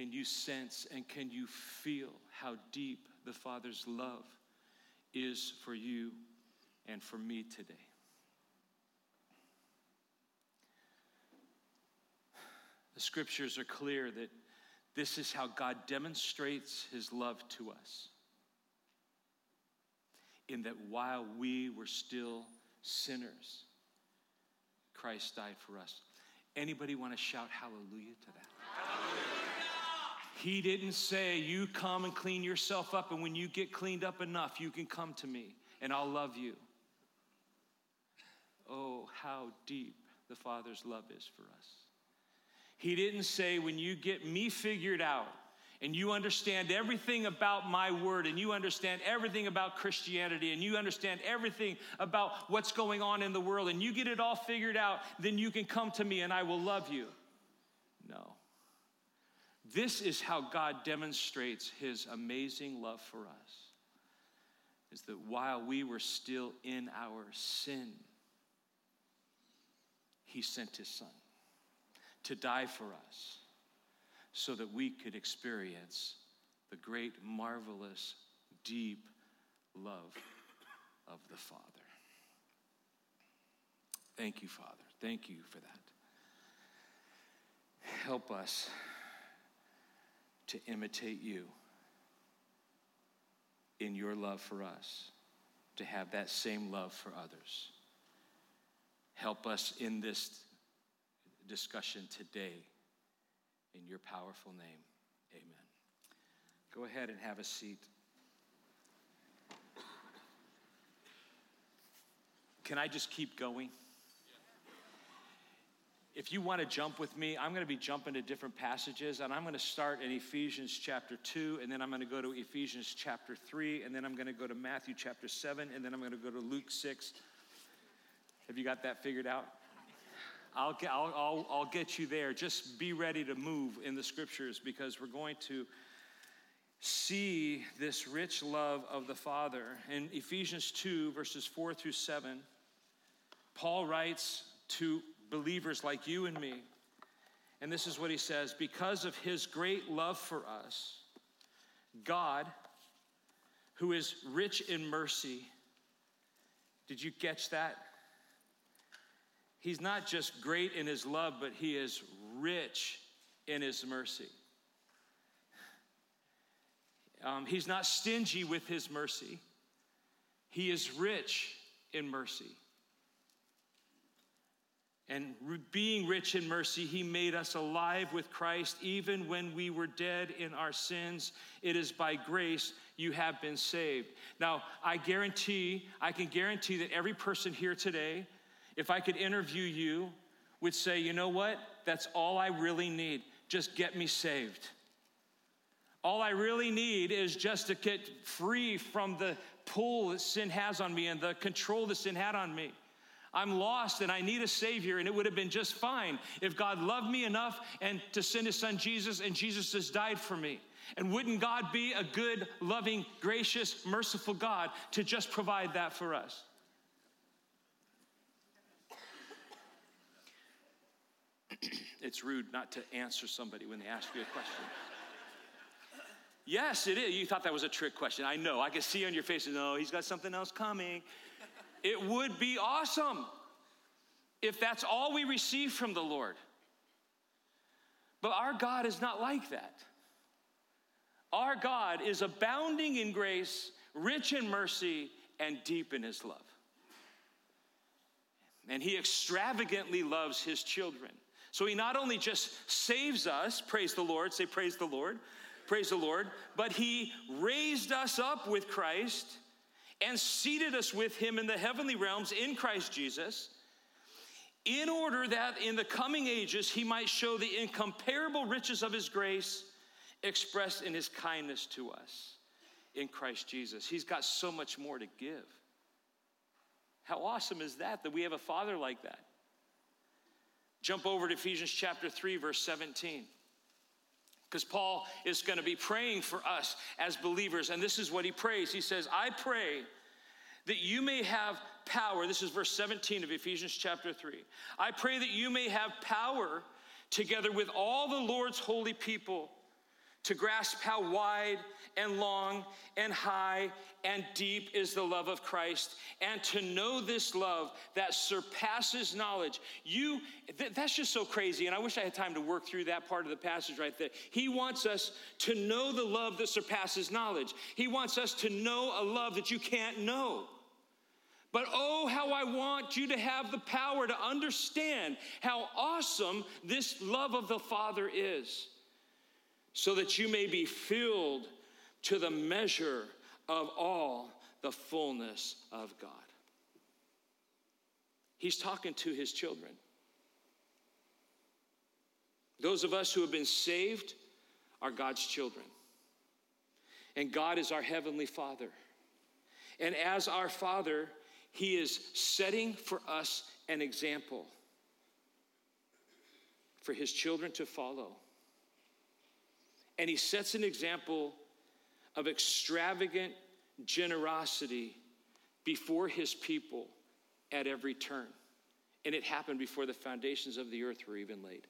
can you sense and can you feel how deep the Father's love is for you and for me today? The scriptures are clear that this is how God demonstrates his love to us. In that while we were still sinners, Christ died for us. Anybody want to shout hallelujah to that? Hallelujah. He didn't say, You come and clean yourself up, and when you get cleaned up enough, you can come to me and I'll love you. Oh, how deep the Father's love is for us. He didn't say, When you get me figured out, and you understand everything about my word, and you understand everything about Christianity, and you understand everything about what's going on in the world, and you get it all figured out, then you can come to me and I will love you. No. This is how God demonstrates his amazing love for us. Is that while we were still in our sin, he sent his son to die for us so that we could experience the great, marvelous, deep love of the Father. Thank you, Father. Thank you for that. Help us to imitate you in your love for us, to have that same love for others. Help us in this discussion today. In your powerful name, amen. Go ahead and have a seat. Can I just keep going? If you want to jump with me, I'm going to be jumping to different passages, and I'm going to start in Ephesians chapter 2, and then I'm going to go to Ephesians chapter 3, and then I'm going to go to Matthew chapter 7, and then I'm going to go to Luke 6. Have you got that figured out? I'll, I'll, I'll, I'll get you there. Just be ready to move in the scriptures because we're going to see this rich love of the Father. In Ephesians 2, verses 4 through 7, Paul writes to believers like you and me, and this is what he says Because of his great love for us, God, who is rich in mercy, did you catch that? He's not just great in his love, but he is rich in his mercy. Um, he's not stingy with his mercy, he is rich in mercy. And being rich in mercy, he made us alive with Christ even when we were dead in our sins. It is by grace you have been saved. Now, I guarantee, I can guarantee that every person here today if I could interview you, would say, you know what? That's all I really need. Just get me saved. All I really need is just to get free from the pull that sin has on me and the control that sin had on me. I'm lost and I need a Savior, and it would have been just fine if God loved me enough and to send His Son Jesus, and Jesus just died for me. And wouldn't God be a good, loving, gracious, merciful God to just provide that for us? it's rude not to answer somebody when they ask you a question. yes, it is. You thought that was a trick question. I know. I can see on your face, no, he's got something else coming. It would be awesome if that's all we receive from the Lord. But our God is not like that. Our God is abounding in grace, rich in mercy, and deep in his love. And he extravagantly loves his children. So he not only just saves us, praise the Lord, say praise the Lord, praise the Lord, but he raised us up with Christ and seated us with him in the heavenly realms in Christ Jesus, in order that in the coming ages he might show the incomparable riches of his grace expressed in his kindness to us in Christ Jesus. He's got so much more to give. How awesome is that, that we have a father like that? Jump over to Ephesians chapter 3, verse 17. Because Paul is going to be praying for us as believers. And this is what he prays. He says, I pray that you may have power. This is verse 17 of Ephesians chapter 3. I pray that you may have power together with all the Lord's holy people to grasp how wide and long and high and deep is the love of Christ, and to know this love that surpasses knowledge. You, th- that's just so crazy, and I wish I had time to work through that part of the passage right there. He wants us to know the love that surpasses knowledge, He wants us to know a love that you can't know. But oh, how I want you to have the power to understand how awesome this love of the Father is, so that you may be filled to the measure of all the fullness of God. He's talking to his children. Those of us who have been saved are God's children. And God is our heavenly Father. And as our Father, He is setting for us an example for His children to follow. And He sets an example of extravagant generosity before his people at every turn. And it happened before the foundations of the earth were even laid.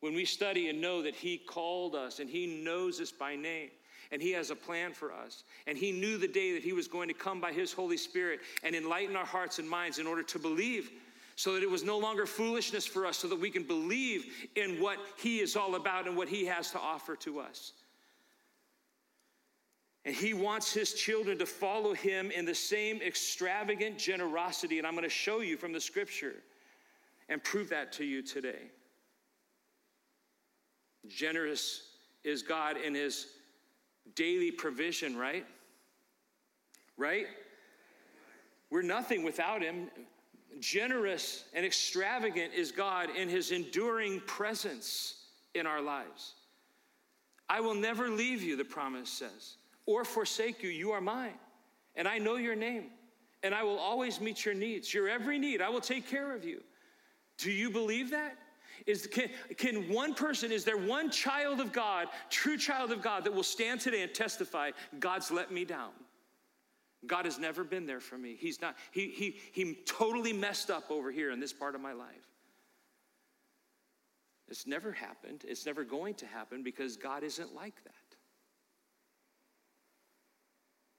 When we study and know that he called us and he knows us by name, and he has a plan for us. And he knew the day that he was going to come by his Holy Spirit and enlighten our hearts and minds in order to believe so that it was no longer foolishness for us, so that we can believe in what he is all about and what he has to offer to us. And he wants his children to follow him in the same extravagant generosity. And I'm going to show you from the scripture and prove that to you today. Generous is God in his daily provision, right? Right? We're nothing without him. Generous and extravagant is God in his enduring presence in our lives. I will never leave you, the promise says or forsake you. You are mine, and I know your name, and I will always meet your needs. Your every need, I will take care of you. Do you believe that? Is, can, can one person, is there one child of God, true child of God, that will stand today and testify, God's let me down? God has never been there for me. He's not, he, he, he totally messed up over here in this part of my life. It's never happened. It's never going to happen because God isn't like that.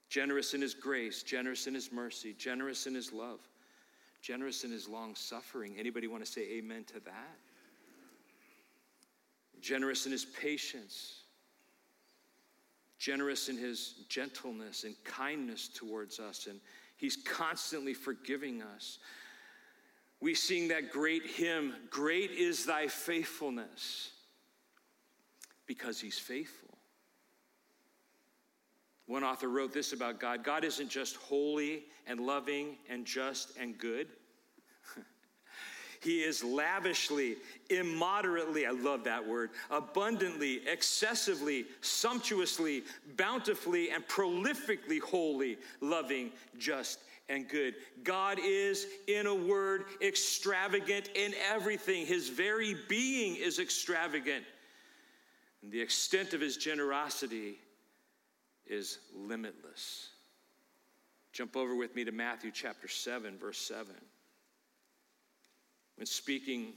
generous in his grace, generous in his mercy, generous in his love, generous in his long suffering. Anybody want to say amen to that? Generous in his patience, generous in his gentleness and kindness towards us, and he's constantly forgiving us. We sing that great hymn, Great is thy faithfulness, because he's faithful. One author wrote this about God God isn't just holy and loving and just and good. He is lavishly, immoderately, I love that word, abundantly, excessively, sumptuously, bountifully, and prolifically holy, loving, just, and good. God is, in a word, extravagant in everything. His very being is extravagant. And the extent of his generosity is limitless. Jump over with me to Matthew chapter 7, verse 7. When speaking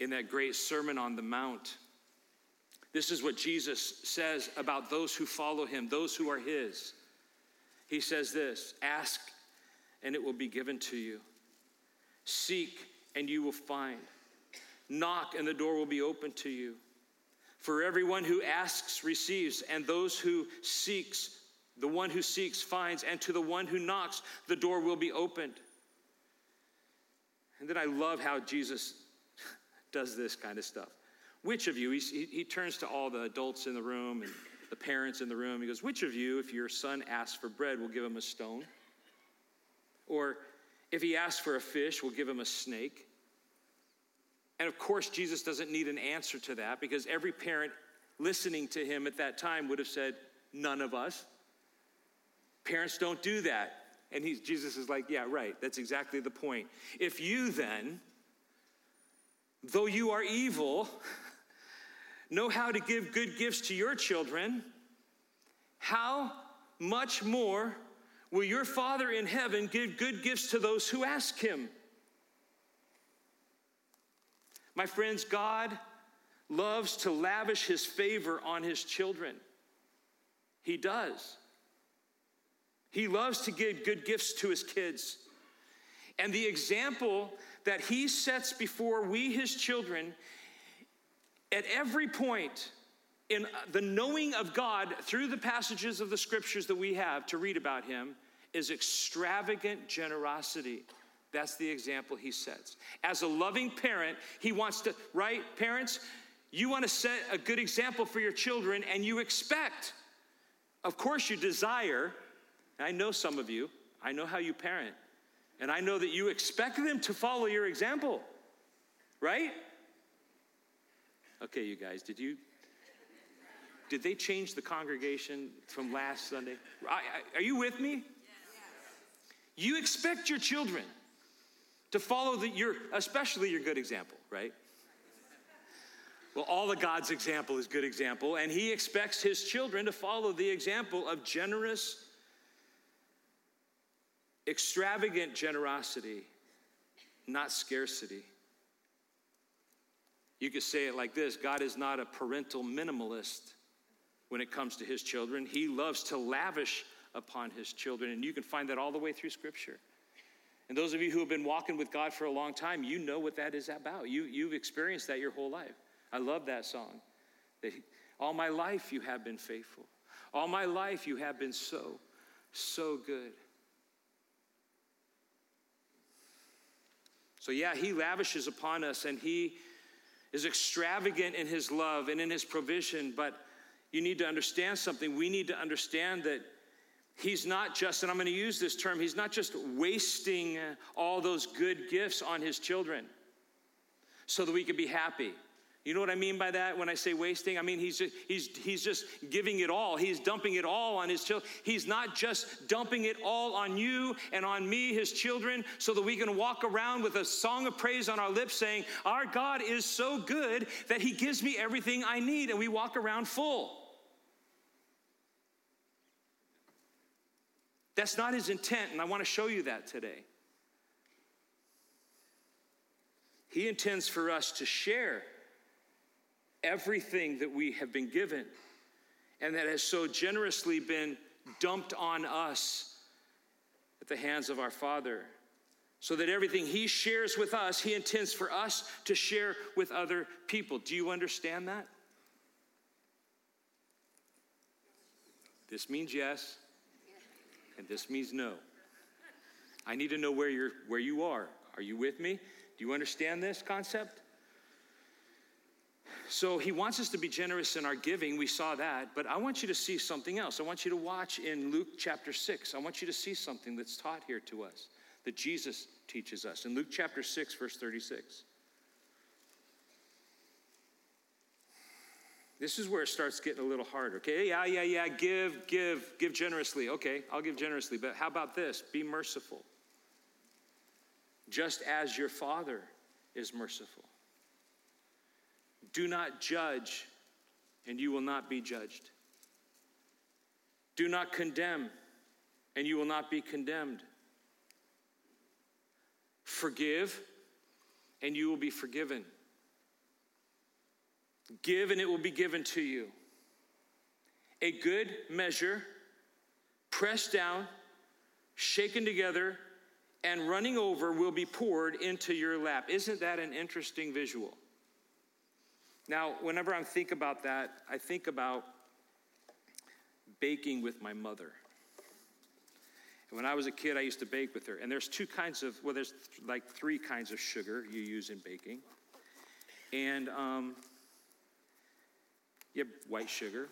in that great Sermon on the Mount, this is what Jesus says about those who follow him, those who are his. He says this Ask, and it will be given to you. Seek, and you will find. Knock, and the door will be open to you. For everyone who asks receives, and those who seeks, the one who seeks finds, and to the one who knocks, the door will be opened. And then I love how Jesus does this kind of stuff. Which of you, he, he turns to all the adults in the room and the parents in the room. He goes, Which of you, if your son asks for bread, will give him a stone? Or if he asks for a fish, will give him a snake? And of course, Jesus doesn't need an answer to that because every parent listening to him at that time would have said, None of us. Parents don't do that. And he's, Jesus is like, Yeah, right. That's exactly the point. If you then, though you are evil, know how to give good gifts to your children, how much more will your Father in heaven give good gifts to those who ask him? My friends, God loves to lavish his favor on his children. He does. He loves to give good gifts to his kids. And the example that he sets before we, his children, at every point in the knowing of God through the passages of the scriptures that we have to read about him is extravagant generosity. That's the example he sets. As a loving parent, he wants to, right? Parents, you want to set a good example for your children, and you expect, of course, you desire. I know some of you, I know how you parent, and I know that you expect them to follow your example, right? Okay, you guys, did you did they change the congregation from last Sunday? I, I, are you with me? Yes. You expect your children to follow the, your, especially your good example, right? Well, all of God's example is good example, and He expects His children to follow the example of generous, extravagant generosity, not scarcity. You could say it like this God is not a parental minimalist when it comes to His children. He loves to lavish upon His children, and you can find that all the way through Scripture. And those of you who have been walking with God for a long time, you know what that is about. You, you've experienced that your whole life. I love that song. That all my life you have been faithful. All my life you have been so, so good. So, yeah, he lavishes upon us and he is extravagant in his love and in his provision, but you need to understand something. We need to understand that he's not just, and I'm going to use this term, he's not just wasting all those good gifts on his children so that we can be happy. You know what I mean by that when I say wasting? I mean, he's just, he's, he's just giving it all. He's dumping it all on his children. He's not just dumping it all on you and on me, his children, so that we can walk around with a song of praise on our lips saying, Our God is so good that he gives me everything I need, and we walk around full. That's not his intent, and I want to show you that today. He intends for us to share everything that we have been given and that has so generously been dumped on us at the hands of our Father. So that everything He shares with us, He intends for us to share with other people. Do you understand that? This means yes, and this means no. I need to know where you're where you are. Are you with me? Do you understand this concept? So he wants us to be generous in our giving. We saw that. But I want you to see something else. I want you to watch in Luke chapter 6. I want you to see something that's taught here to us that Jesus teaches us. In Luke chapter 6, verse 36. This is where it starts getting a little harder. Okay, yeah, yeah, yeah, give, give, give generously. Okay, I'll give generously. But how about this? Be merciful. Just as your Father is merciful. Do not judge, and you will not be judged. Do not condemn, and you will not be condemned. Forgive, and you will be forgiven. Give, and it will be given to you. A good measure, pressed down, shaken together, and running over will be poured into your lap. Isn't that an interesting visual? Now, whenever I think about that, I think about baking with my mother. And when I was a kid, I used to bake with her. And there's two kinds of, well, there's like three kinds of sugar you use in baking. And um, you have white sugar,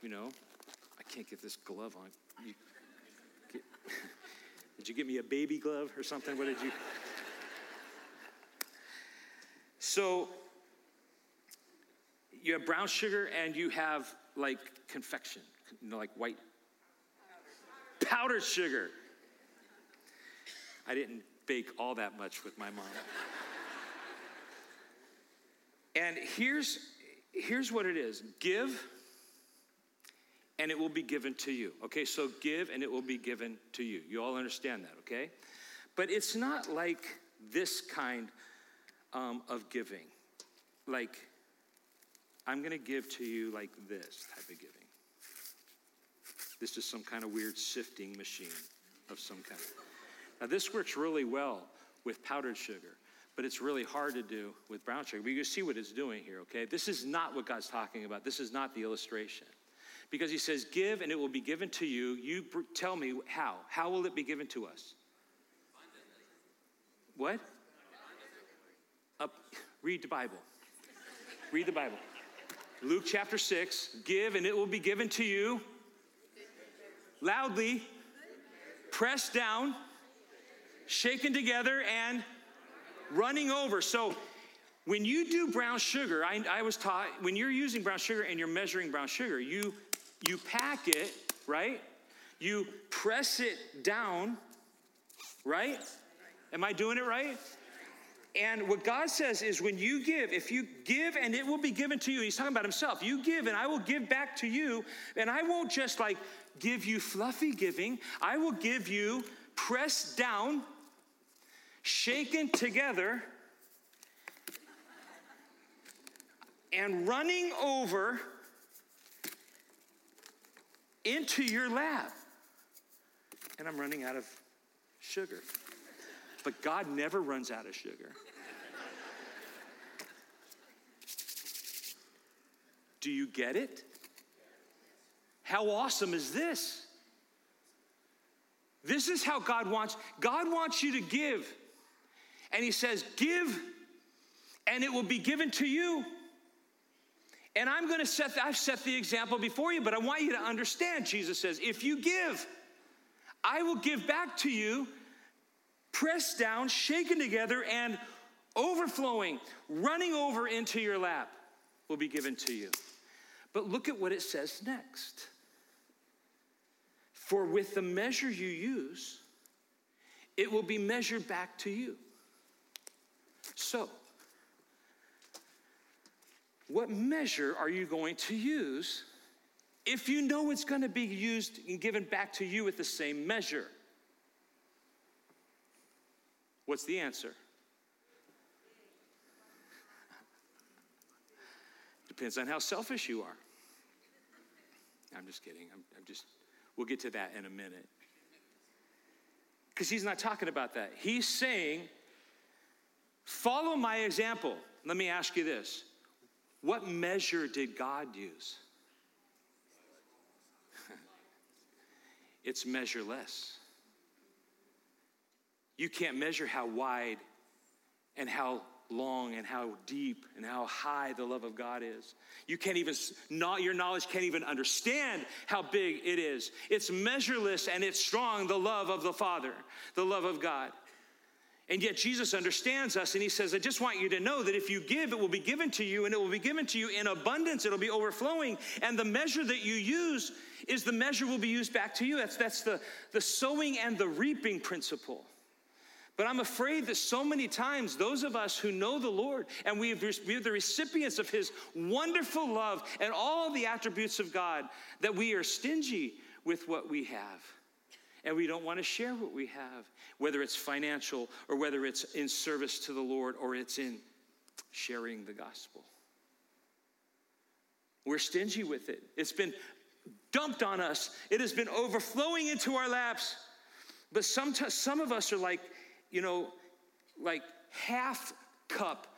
you know. I can't get this glove on. You get, did you get me a baby glove or something? What did you? So you have brown sugar and you have like confection, you know, like white powdered sugar. I didn't bake all that much with my mom. and here's here's what it is give and it will be given to you. Okay, so give and it will be given to you. You all understand that, okay? But it's not like this kind um, of giving. Like, I'm going to give to you like this type of giving. This is some kind of weird sifting machine of some kind. Now, this works really well with powdered sugar, but it's really hard to do with brown sugar. But you see what it's doing here, okay? This is not what God's talking about. This is not the illustration. Because he says, Give and it will be given to you. You tell me how. How will it be given to us? What? Up, read the Bible. Read the Bible. Luke chapter 6 Give and it will be given to you. Loudly, pressed down, shaken together, and running over. So, when you do brown sugar, I, I, was taught when you're using brown sugar and you're measuring brown sugar, you you pack it, right? You press it down, right? Am I doing it right? And what God says is when you give, if you give and it will be given to you, he's talking about himself. You give and I will give back to you. And I won't just like give you fluffy giving, I will give you pressed down, shaken together, and running over into your lap. And I'm running out of sugar. But God never runs out of sugar. Do you get it? How awesome is this? This is how God wants. God wants you to give. And he says, "Give and it will be given to you." And I'm going to set the, I've set the example before you, but I want you to understand Jesus says, "If you give, I will give back to you pressed down, shaken together and overflowing, running over into your lap will be given to you." But look at what it says next. For with the measure you use, it will be measured back to you. So, what measure are you going to use if you know it's going to be used and given back to you with the same measure? What's the answer? Depends on how selfish you are. I'm just kidding. I'm, I'm just We'll get to that in a minute. Because he's not talking about that. He's saying, follow my example. Let me ask you this what measure did God use? it's measureless. You can't measure how wide and how long and how deep and how high the love of God is. You can't even, not, your knowledge can't even understand how big it is. It's measureless and it's strong, the love of the Father, the love of God. And yet Jesus understands us and he says, I just want you to know that if you give, it will be given to you and it will be given to you in abundance. It'll be overflowing. And the measure that you use is the measure will be used back to you. That's, that's the, the sowing and the reaping principle. But I'm afraid that so many times, those of us who know the Lord and we are the recipients of His wonderful love and all the attributes of God, that we are stingy with what we have. And we don't want to share what we have, whether it's financial or whether it's in service to the Lord or it's in sharing the gospel. We're stingy with it. It's been dumped on us, it has been overflowing into our laps. But sometimes some of us are like, you know, like half cup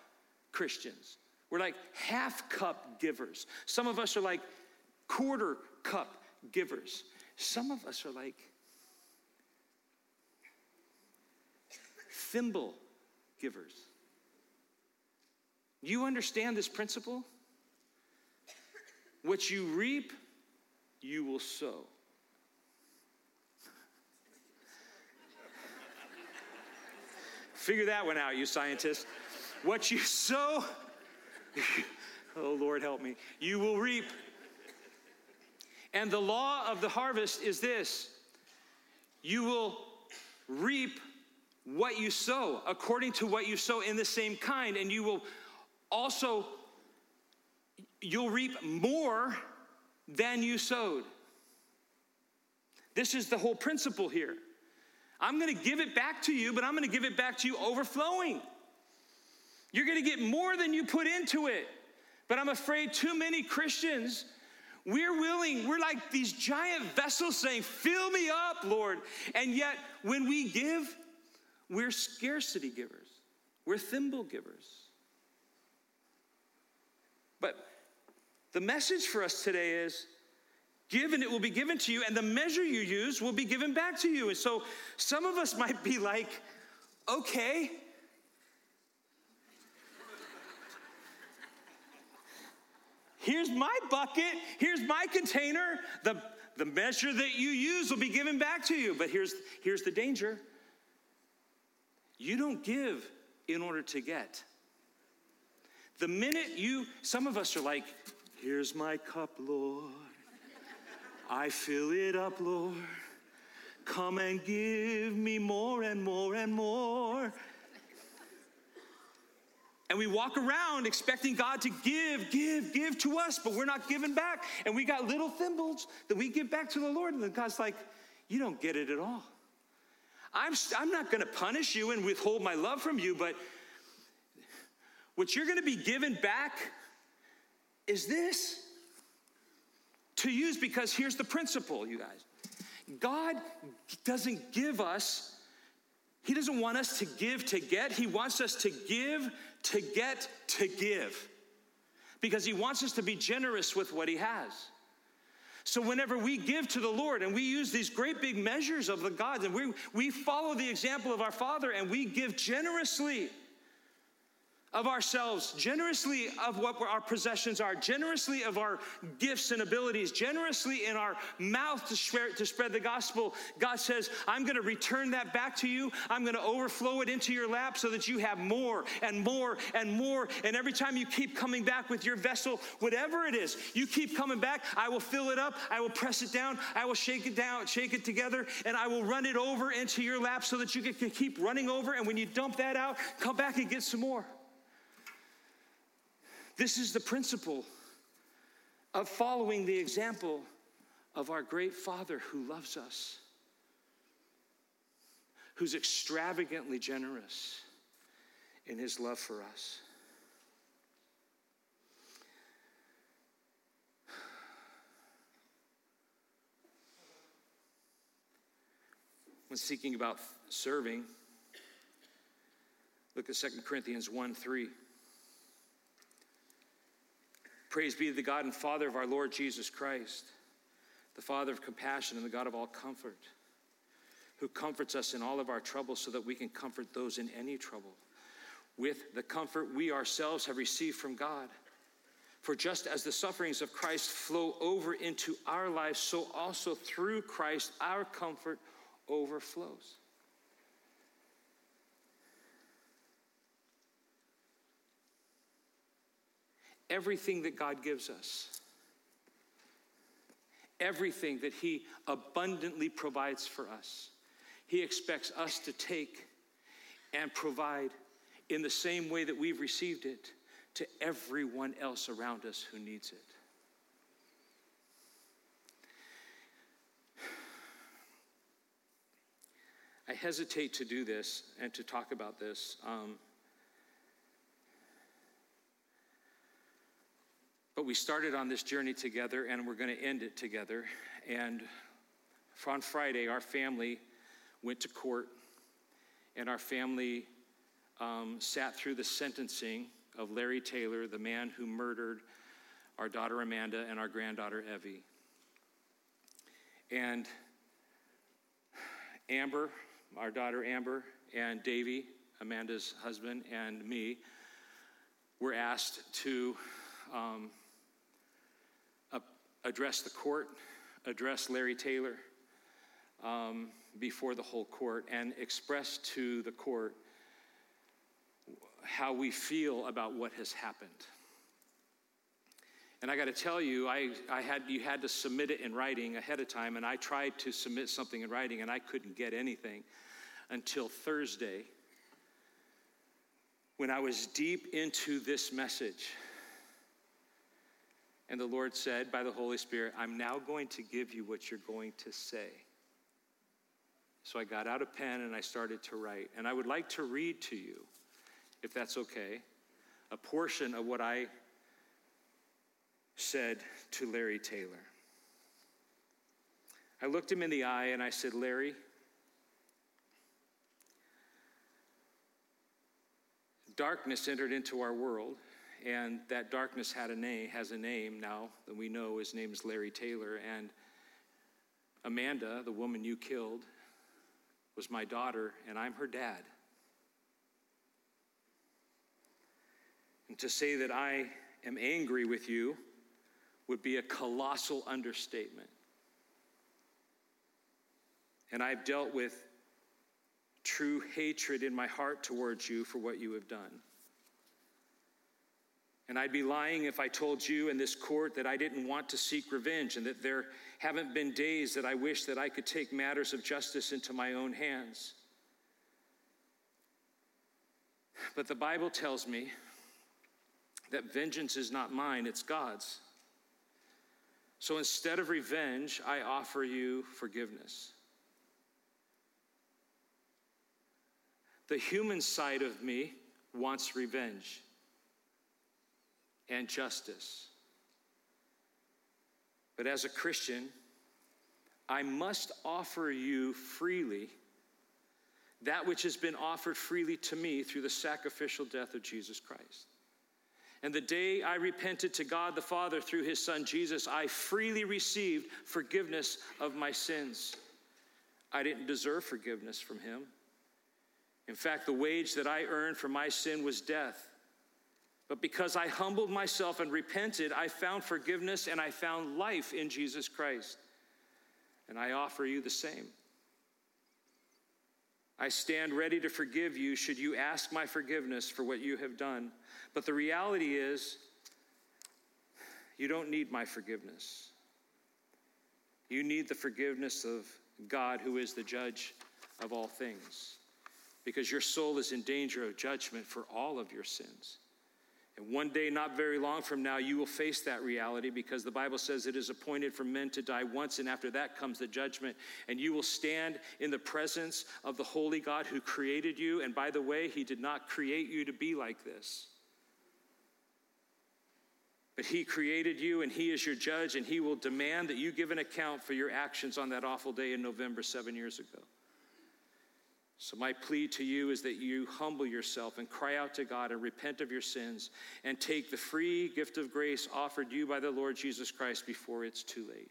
Christians. We're like half cup givers. Some of us are like quarter cup givers. Some of us are like thimble givers. You understand this principle? What you reap, you will sow. Figure that one out, you scientists. What you sow, oh Lord, help me, you will reap. And the law of the harvest is this you will reap what you sow, according to what you sow in the same kind, and you will also you'll reap more than you sowed. This is the whole principle here. I'm going to give it back to you, but I'm going to give it back to you overflowing. You're going to get more than you put into it But I'm afraid too many Christians, we're willing, we're like these giant vessels saying, Fill me up, Lord. And yet, when we give, we're scarcity givers, we're thimble givers. But the message for us today is give and it will be given to you, and the measure you use will be given back to you. And so some of us might be like, okay, Here's my bucket. Here's my container. The, the measure that you use will be given back to you. But here's, here's the danger you don't give in order to get. The minute you, some of us are like, here's my cup, Lord. I fill it up, Lord. Come and give me more and more and more. And we walk around expecting God to give, give, give to us, but we're not giving back. And we got little thimbles that we give back to the Lord. And then God's like, You don't get it at all. I'm, I'm not going to punish you and withhold my love from you, but what you're going to be given back is this to use because here's the principle, you guys. God doesn't give us he doesn't want us to give to get, He wants us to give to get to give because He wants us to be generous with what He has. So, whenever we give to the Lord and we use these great big measures of the gods and we, we follow the example of our Father and we give generously, of ourselves, generously of what our possessions are, generously of our gifts and abilities, generously in our mouth to spread, to spread the gospel, God says, I'm going to return that back to you. I'm going to overflow it into your lap so that you have more and more and more. And every time you keep coming back with your vessel, whatever it is, you keep coming back. I will fill it up. I will press it down. I will shake it down, shake it together, and I will run it over into your lap so that you can keep running over. And when you dump that out, come back and get some more. This is the principle of following the example of our great Father who loves us, who's extravagantly generous in his love for us. When seeking about serving, look at 2 Corinthians 1 3. Praise be to the God and Father of our Lord Jesus Christ, the Father of compassion and the God of all comfort, who comforts us in all of our troubles so that we can comfort those in any trouble with the comfort we ourselves have received from God. For just as the sufferings of Christ flow over into our lives, so also through Christ our comfort overflows. Everything that God gives us, everything that He abundantly provides for us, He expects us to take and provide in the same way that we've received it to everyone else around us who needs it. I hesitate to do this and to talk about this. Um, But we started on this journey together and we're going to end it together. And on Friday, our family went to court and our family um, sat through the sentencing of Larry Taylor, the man who murdered our daughter Amanda and our granddaughter Evie. And Amber, our daughter Amber, and Davy, Amanda's husband, and me were asked to um, address the court, address Larry Taylor um, before the whole court, and express to the court how we feel about what has happened. And I got to tell you, I, I had, you had to submit it in writing ahead of time, and I tried to submit something in writing, and I couldn't get anything until Thursday when I was deep into this message. And the Lord said by the Holy Spirit, I'm now going to give you what you're going to say. So I got out a pen and I started to write. And I would like to read to you, if that's okay, a portion of what I said to Larry Taylor. I looked him in the eye and I said, Larry, darkness entered into our world, and that darkness had a name, has a name now that we know his name is Larry Taylor. And Amanda, the woman you killed, was my daughter, and I'm her dad. And to say that I am angry with you would be a colossal understatement. And I've dealt with true hatred in my heart towards you for what you have done. And I'd be lying if I told you in this court that I didn't want to seek revenge and that there haven't been days that I wish that I could take matters of justice into my own hands. But the Bible tells me that vengeance is not mine, it's God's. So instead of revenge, I offer you forgiveness. The human side of me wants revenge and justice. But as a Christian, I must offer you freely that which has been offered freely to me through the sacrificial death of Jesus Christ. And the day I repented to God the Father through his Son Jesus, I freely received forgiveness of my sins. I didn't deserve forgiveness from him. In fact, the wage that I earned for my sin was death. But because I humbled myself and repented, I found forgiveness and I found life in Jesus Christ. And I offer you the same. I stand ready to forgive you should you ask my forgiveness for what you have done. But the reality is, you don't need my forgiveness. You need the forgiveness of God, who is the judge of all things because your soul is in danger of judgment for all of your sins. And one day, not very long from now, you will face that reality because the Bible says it is appointed for men to die once, and after that comes the judgment. And you will stand in the presence of the holy God who created you. And by the way, He did not create you to be like this. But He created you, and He is your judge, and He will demand that you give an account for your actions on that awful day in November seven years ago. So, my plea to you is that you humble yourself and cry out to God and repent of your sins and take the free gift of grace offered you by the Lord Jesus Christ before it's too late.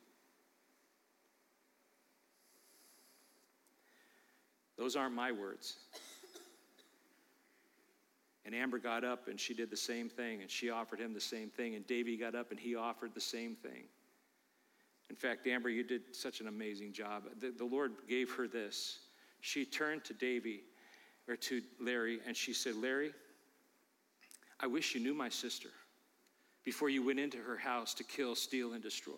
Those aren't my words. And Amber got up and she did the same thing, and she offered him the same thing, and Davy got up and he offered the same thing. In fact, Amber, you did such an amazing job. The, the Lord gave her this she turned to Davy or to Larry and she said, Larry, I wish you knew my sister before you went into her house to kill, steal, and destroy.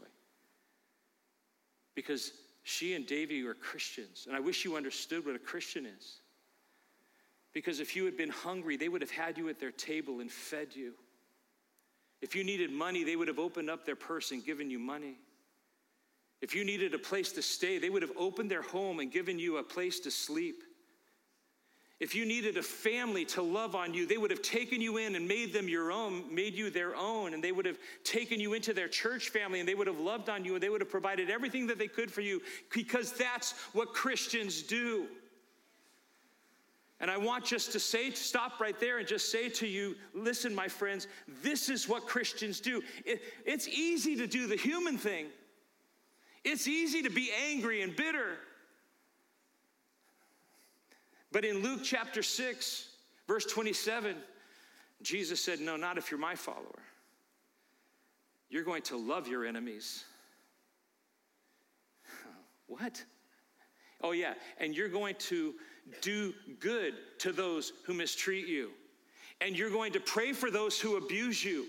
Because she and Davy are Christians, and I wish you understood what a Christian is. Because if you had been hungry, they would have had you at their table and fed you. If you needed money, they would have opened up their purse and given you money. If you needed a place to stay, they would have opened their home and given you a place to sleep. If you needed a family to love on you, they would have taken you in and made them your own, made you their own, and they would have taken you into their church family and they would have loved on you and they would have provided everything that they could for you because that's what Christians do. And I want just to say, stop right there and just say to you, listen, my friends, this is what Christians do. It, it's easy to do the human thing. It's easy to be angry and bitter. But in Luke chapter 6, verse 27, Jesus said, No, not if you're my follower. You're going to love your enemies. What? Oh, yeah, and you're going to do good to those who mistreat you. And you're going to pray for those who abuse you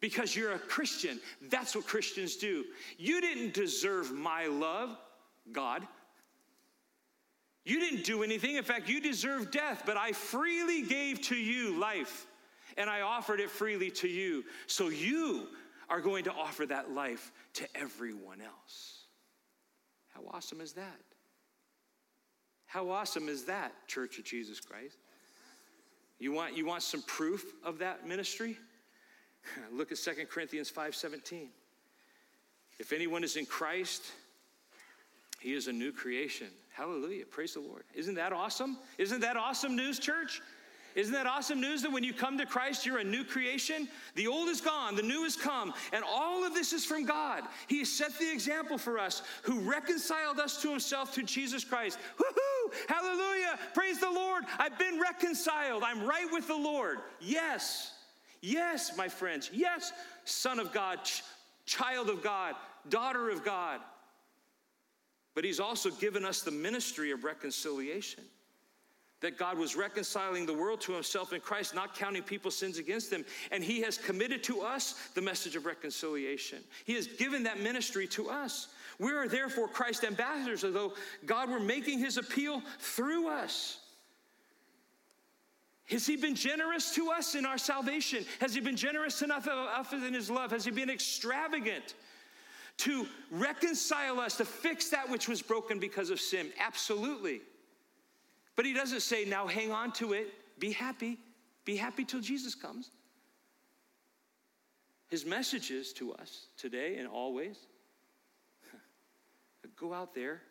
because you're a Christian. That's what Christians do. You didn't deserve my love, God. You didn't do anything. In fact, you deserve death, but I freely gave to you life, and I offered it freely to you. So you are going to offer that life to everyone else. How awesome is that? How awesome is that, Church of Jesus Christ? You want, you want some proof of that ministry? Look at 2 Corinthians 5:17. If anyone is in Christ, he is a new creation. Hallelujah. Praise the Lord. Isn't that awesome? Isn't that awesome news, church? Isn't that awesome news that when you come to Christ, you're a new creation? The old is gone, the new has come, and all of this is from God. He has set the example for us, who reconciled us to himself through Jesus Christ. Woohoo! Hallelujah! Praise the Lord. I've been reconciled. I'm right with the Lord. Yes. Yes, my friends. Yes, Son of God, ch- child of God, daughter of God. But He's also given us the ministry of reconciliation that God was reconciling the world to himself in Christ, not counting people's sins against them. And he has committed to us the message of reconciliation. He has given that ministry to us. We are therefore Christ's ambassadors, although God were making his appeal through us. Has he been generous to us in our salvation? Has he been generous enough in his love? Has he been extravagant to reconcile us, to fix that which was broken because of sin? Absolutely. But he doesn't say, now hang on to it, be happy, be happy till Jesus comes. His message is to us today and always go out there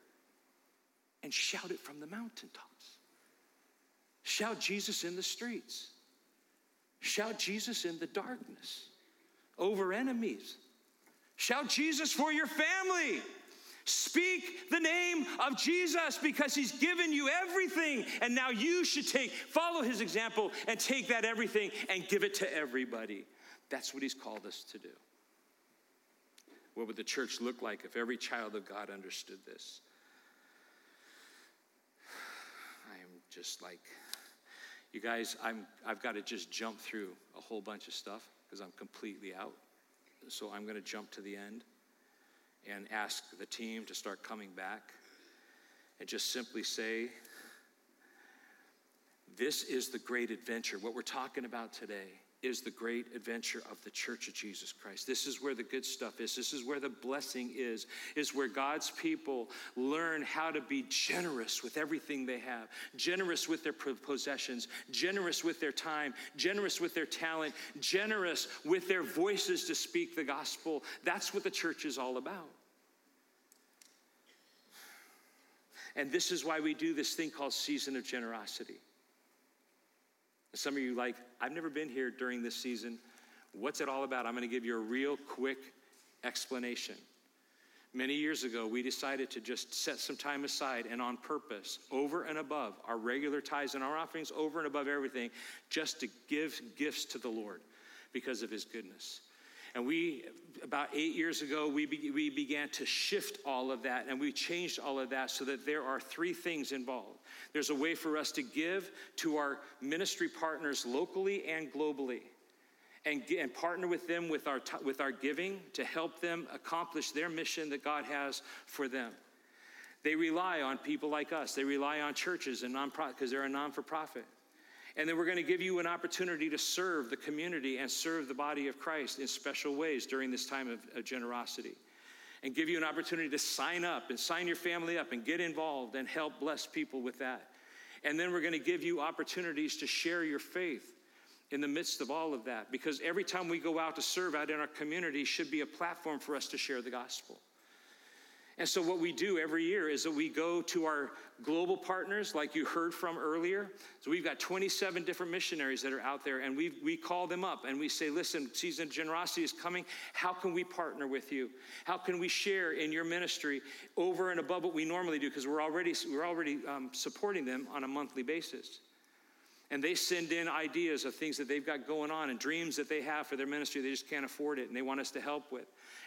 and shout it from the mountaintops. Shout Jesus in the streets. Shout Jesus in the darkness over enemies. Shout Jesus for your family. Speak the name of Jesus because he's given you everything. And now you should take, follow his example and take that everything and give it to everybody. That's what he's called us to do. What would the church look like if every child of God understood this? I am just like, you guys, I'm, I've got to just jump through a whole bunch of stuff because I'm completely out. So I'm going to jump to the end and ask the team to start coming back and just simply say, This is the great adventure. What we're talking about today is the great adventure of the church of Jesus Christ. This is where the good stuff is. This is where the blessing is, is where God's people learn how to be generous with everything they have, generous with their possessions, generous with their time, generous with their talent, generous with their voices to speak the gospel. That's what the church is all about. And this is why we do this thing called Season of Generosity. Some of you like, I've never been here during this season. What's it all about? I'm going to give you a real quick explanation. Many years ago, we decided to just set some time aside and on purpose, over and above our regular tithes and our offerings, over and above everything, just to give gifts to the Lord because of his goodness. And we, about eight years ago, we, be, we began to shift all of that and we changed all of that so that there are three things involved. There's a way for us to give to our ministry partners locally and globally. And, and partner with them with our, with our giving to help them accomplish their mission that God has for them. They rely on people like us. They rely on churches and nonprofit because they're a non for profit. And then we're going to give you an opportunity to serve the community and serve the body of Christ in special ways during this time of, of generosity. And give you an opportunity to sign up and sign your family up and get involved and help bless people with that. And then we're going to give you opportunities to share your faith in the midst of all of that because every time we go out to serve out in our community should be a platform for us to share the gospel. And so, what we do every year is that we go to our global partners, like you heard from earlier. So, we've got 27 different missionaries that are out there, and we, we call them up and we say, Listen, season of generosity is coming. How can we partner with you? How can we share in your ministry over and above what we normally do? Because we're already, we're already um, supporting them on a monthly basis. And they send in ideas of things that they've got going on and dreams that they have for their ministry. They just can't afford it, and they want us to help with.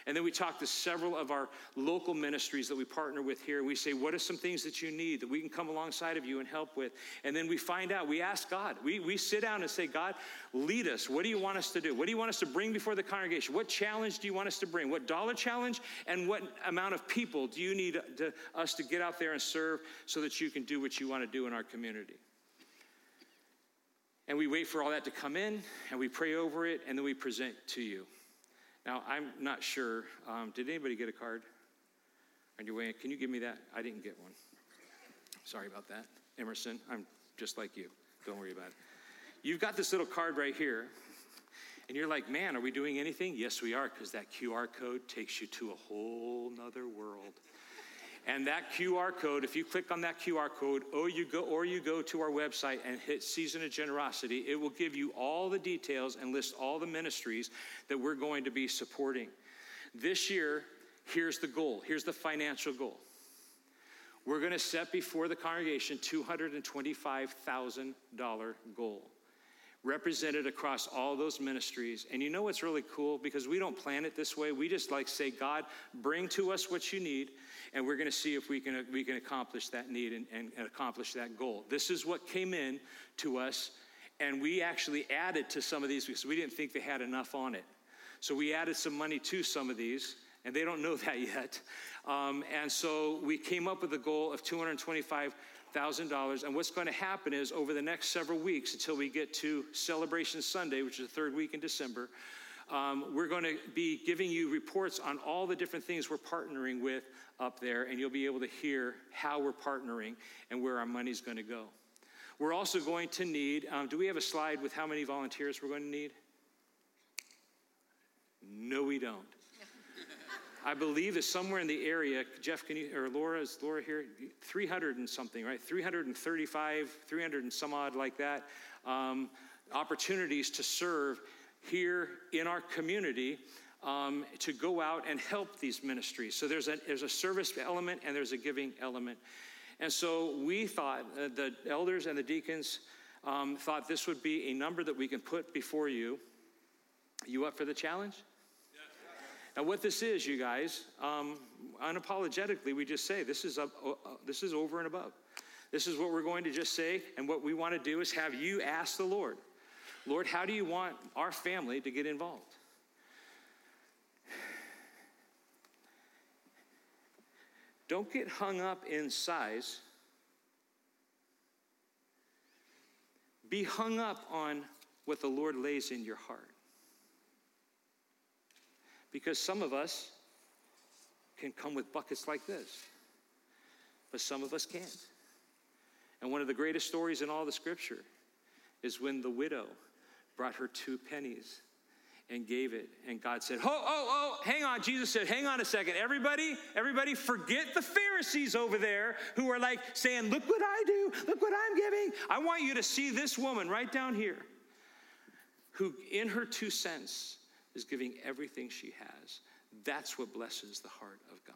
And then we talk to several of our local ministries that we partner with here. We say, What are some things that you need that we can come alongside of you and help with? And then we find out, we ask God. We, we sit down and say, God, lead us. What do you want us to do? What do you want us to bring before the congregation? What challenge do you want us to bring? What dollar challenge and what amount of people do you need to, us to get out there and serve so that you can do what you want to do in our community? And we wait for all that to come in and we pray over it and then we present to you. Now, I'm not sure. Um, did anybody get a card on your way? in? Can you give me that? I didn't get one. Sorry about that. Emerson, I'm just like you. Don't worry about it. You've got this little card right here. And you're like, man, are we doing anything? Yes, we are, because that QR code takes you to a whole nother world. And that QR code, if you click on that QR code, or you go, or you go to our website and hit Season of Generosity, it will give you all the details and list all the ministries that we're going to be supporting. This year, here's the goal. Here's the financial goal. We're going to set before the congregation $225,000 goal represented across all those ministries. And you know what's really cool? Because we don't plan it this way. We just like say, God, bring to us what you need, and we're going to see if we can, we can accomplish that need and, and, and accomplish that goal. This is what came in to us, and we actually added to some of these because we didn't think they had enough on it. So we added some money to some of these and they don't know that yet. Um, and so we came up with a goal of 225 $1,000. And what's going to happen is over the next several weeks until we get to Celebration Sunday, which is the third week in December, um, we're going to be giving you reports on all the different things we're partnering with up there, and you'll be able to hear how we're partnering and where our money's going to go. We're also going to need, um, do we have a slide with how many volunteers we're going to need? No, we don't. I believe is somewhere in the area. Jeff, can you, or Laura, is Laura here? 300 and something, right? 335, 300 and some odd like that. Um, opportunities to serve here in our community um, to go out and help these ministries. So there's a, there's a service element and there's a giving element. And so we thought, uh, the elders and the deacons um, thought this would be a number that we can put before you. You up for the challenge? Now, what this is, you guys, um, unapologetically, we just say this is, a, uh, this is over and above. This is what we're going to just say, and what we want to do is have you ask the Lord, Lord, how do you want our family to get involved? Don't get hung up in size. Be hung up on what the Lord lays in your heart. Because some of us can come with buckets like this, but some of us can't. And one of the greatest stories in all the scripture is when the widow brought her two pennies and gave it. And God said, Oh, oh, oh, hang on. Jesus said, Hang on a second. Everybody, everybody, forget the Pharisees over there who are like saying, Look what I do. Look what I'm giving. I want you to see this woman right down here who, in her two cents, is giving everything she has. That's what blesses the heart of God,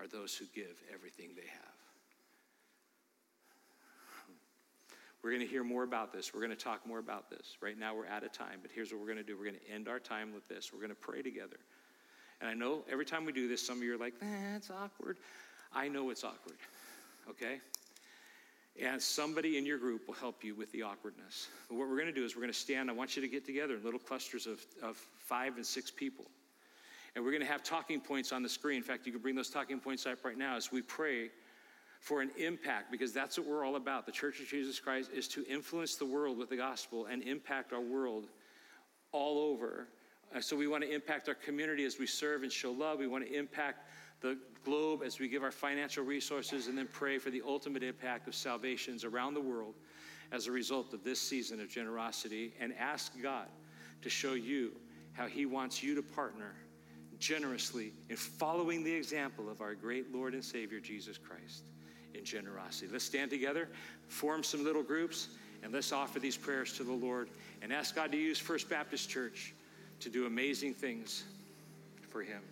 are those who give everything they have. We're going to hear more about this. We're going to talk more about this. Right now, we're out of time, but here's what we're going to do we're going to end our time with this. We're going to pray together. And I know every time we do this, some of you are like, that's awkward. I know it's awkward, okay? And somebody in your group will help you with the awkwardness. But what we're going to do is we're going to stand. I want you to get together in little clusters of, of five and six people. And we're going to have talking points on the screen. In fact, you can bring those talking points up right now as we pray for an impact, because that's what we're all about. The Church of Jesus Christ is to influence the world with the gospel and impact our world all over. Uh, so we want to impact our community as we serve and show love. We want to impact the globe as we give our financial resources and then pray for the ultimate impact of salvations around the world as a result of this season of generosity and ask God to show you how He wants you to partner generously in following the example of our great Lord and Savior Jesus Christ in generosity. Let's stand together, form some little groups, and let's offer these prayers to the Lord and ask God to use First Baptist Church to do amazing things for Him.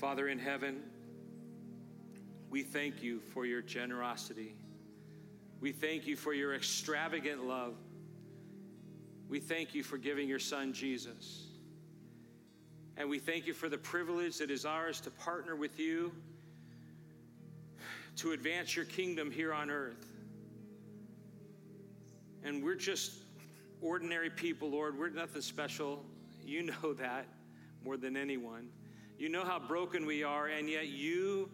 Father in heaven, we thank you for your generosity. We thank you for your extravagant love. We thank you for giving your son Jesus. And we thank you for the privilege that is ours to partner with you to advance your kingdom here on earth. And we're just ordinary people, Lord. We're nothing special. You know that more than anyone. You know how broken we are, and yet you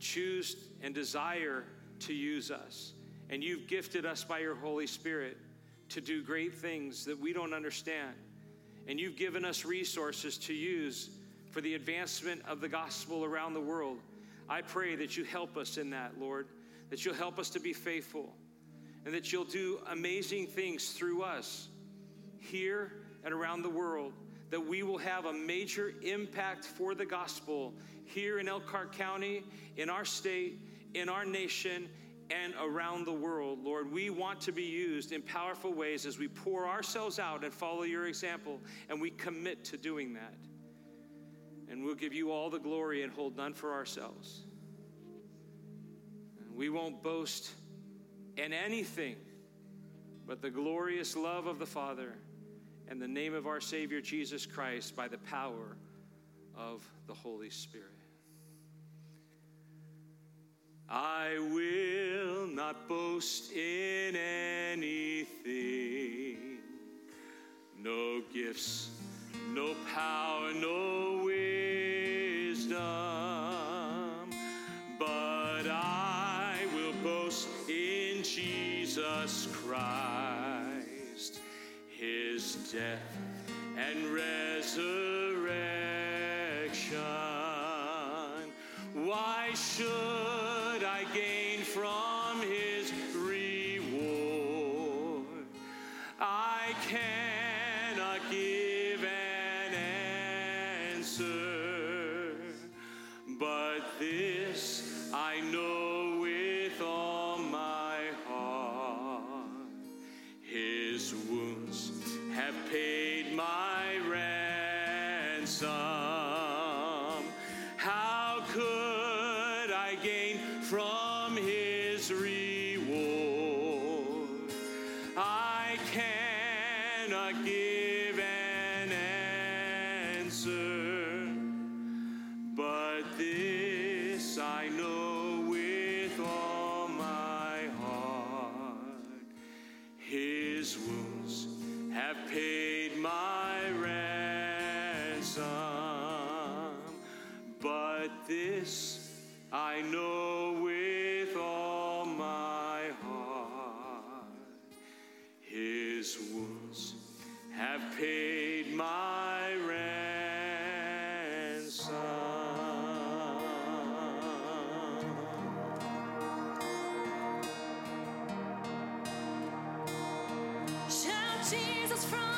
choose and desire to use us. And you've gifted us by your Holy Spirit to do great things that we don't understand. And you've given us resources to use for the advancement of the gospel around the world. I pray that you help us in that, Lord, that you'll help us to be faithful, and that you'll do amazing things through us here and around the world, that we will have a major impact for the gospel here in Elkhart County, in our state, in our nation, and around the world, Lord. We want to be used in powerful ways as we pour ourselves out and follow your example, and we commit to doing that. And we'll give you all the glory and hold none for ourselves. And we won't boast in anything but the glorious love of the Father and the name of our Savior Jesus Christ by the power of the Holy Spirit. I will not boast in anything, no gifts, no power, no wisdom, but I will boast in Jesus Christ, his death and resurrection. Why should you're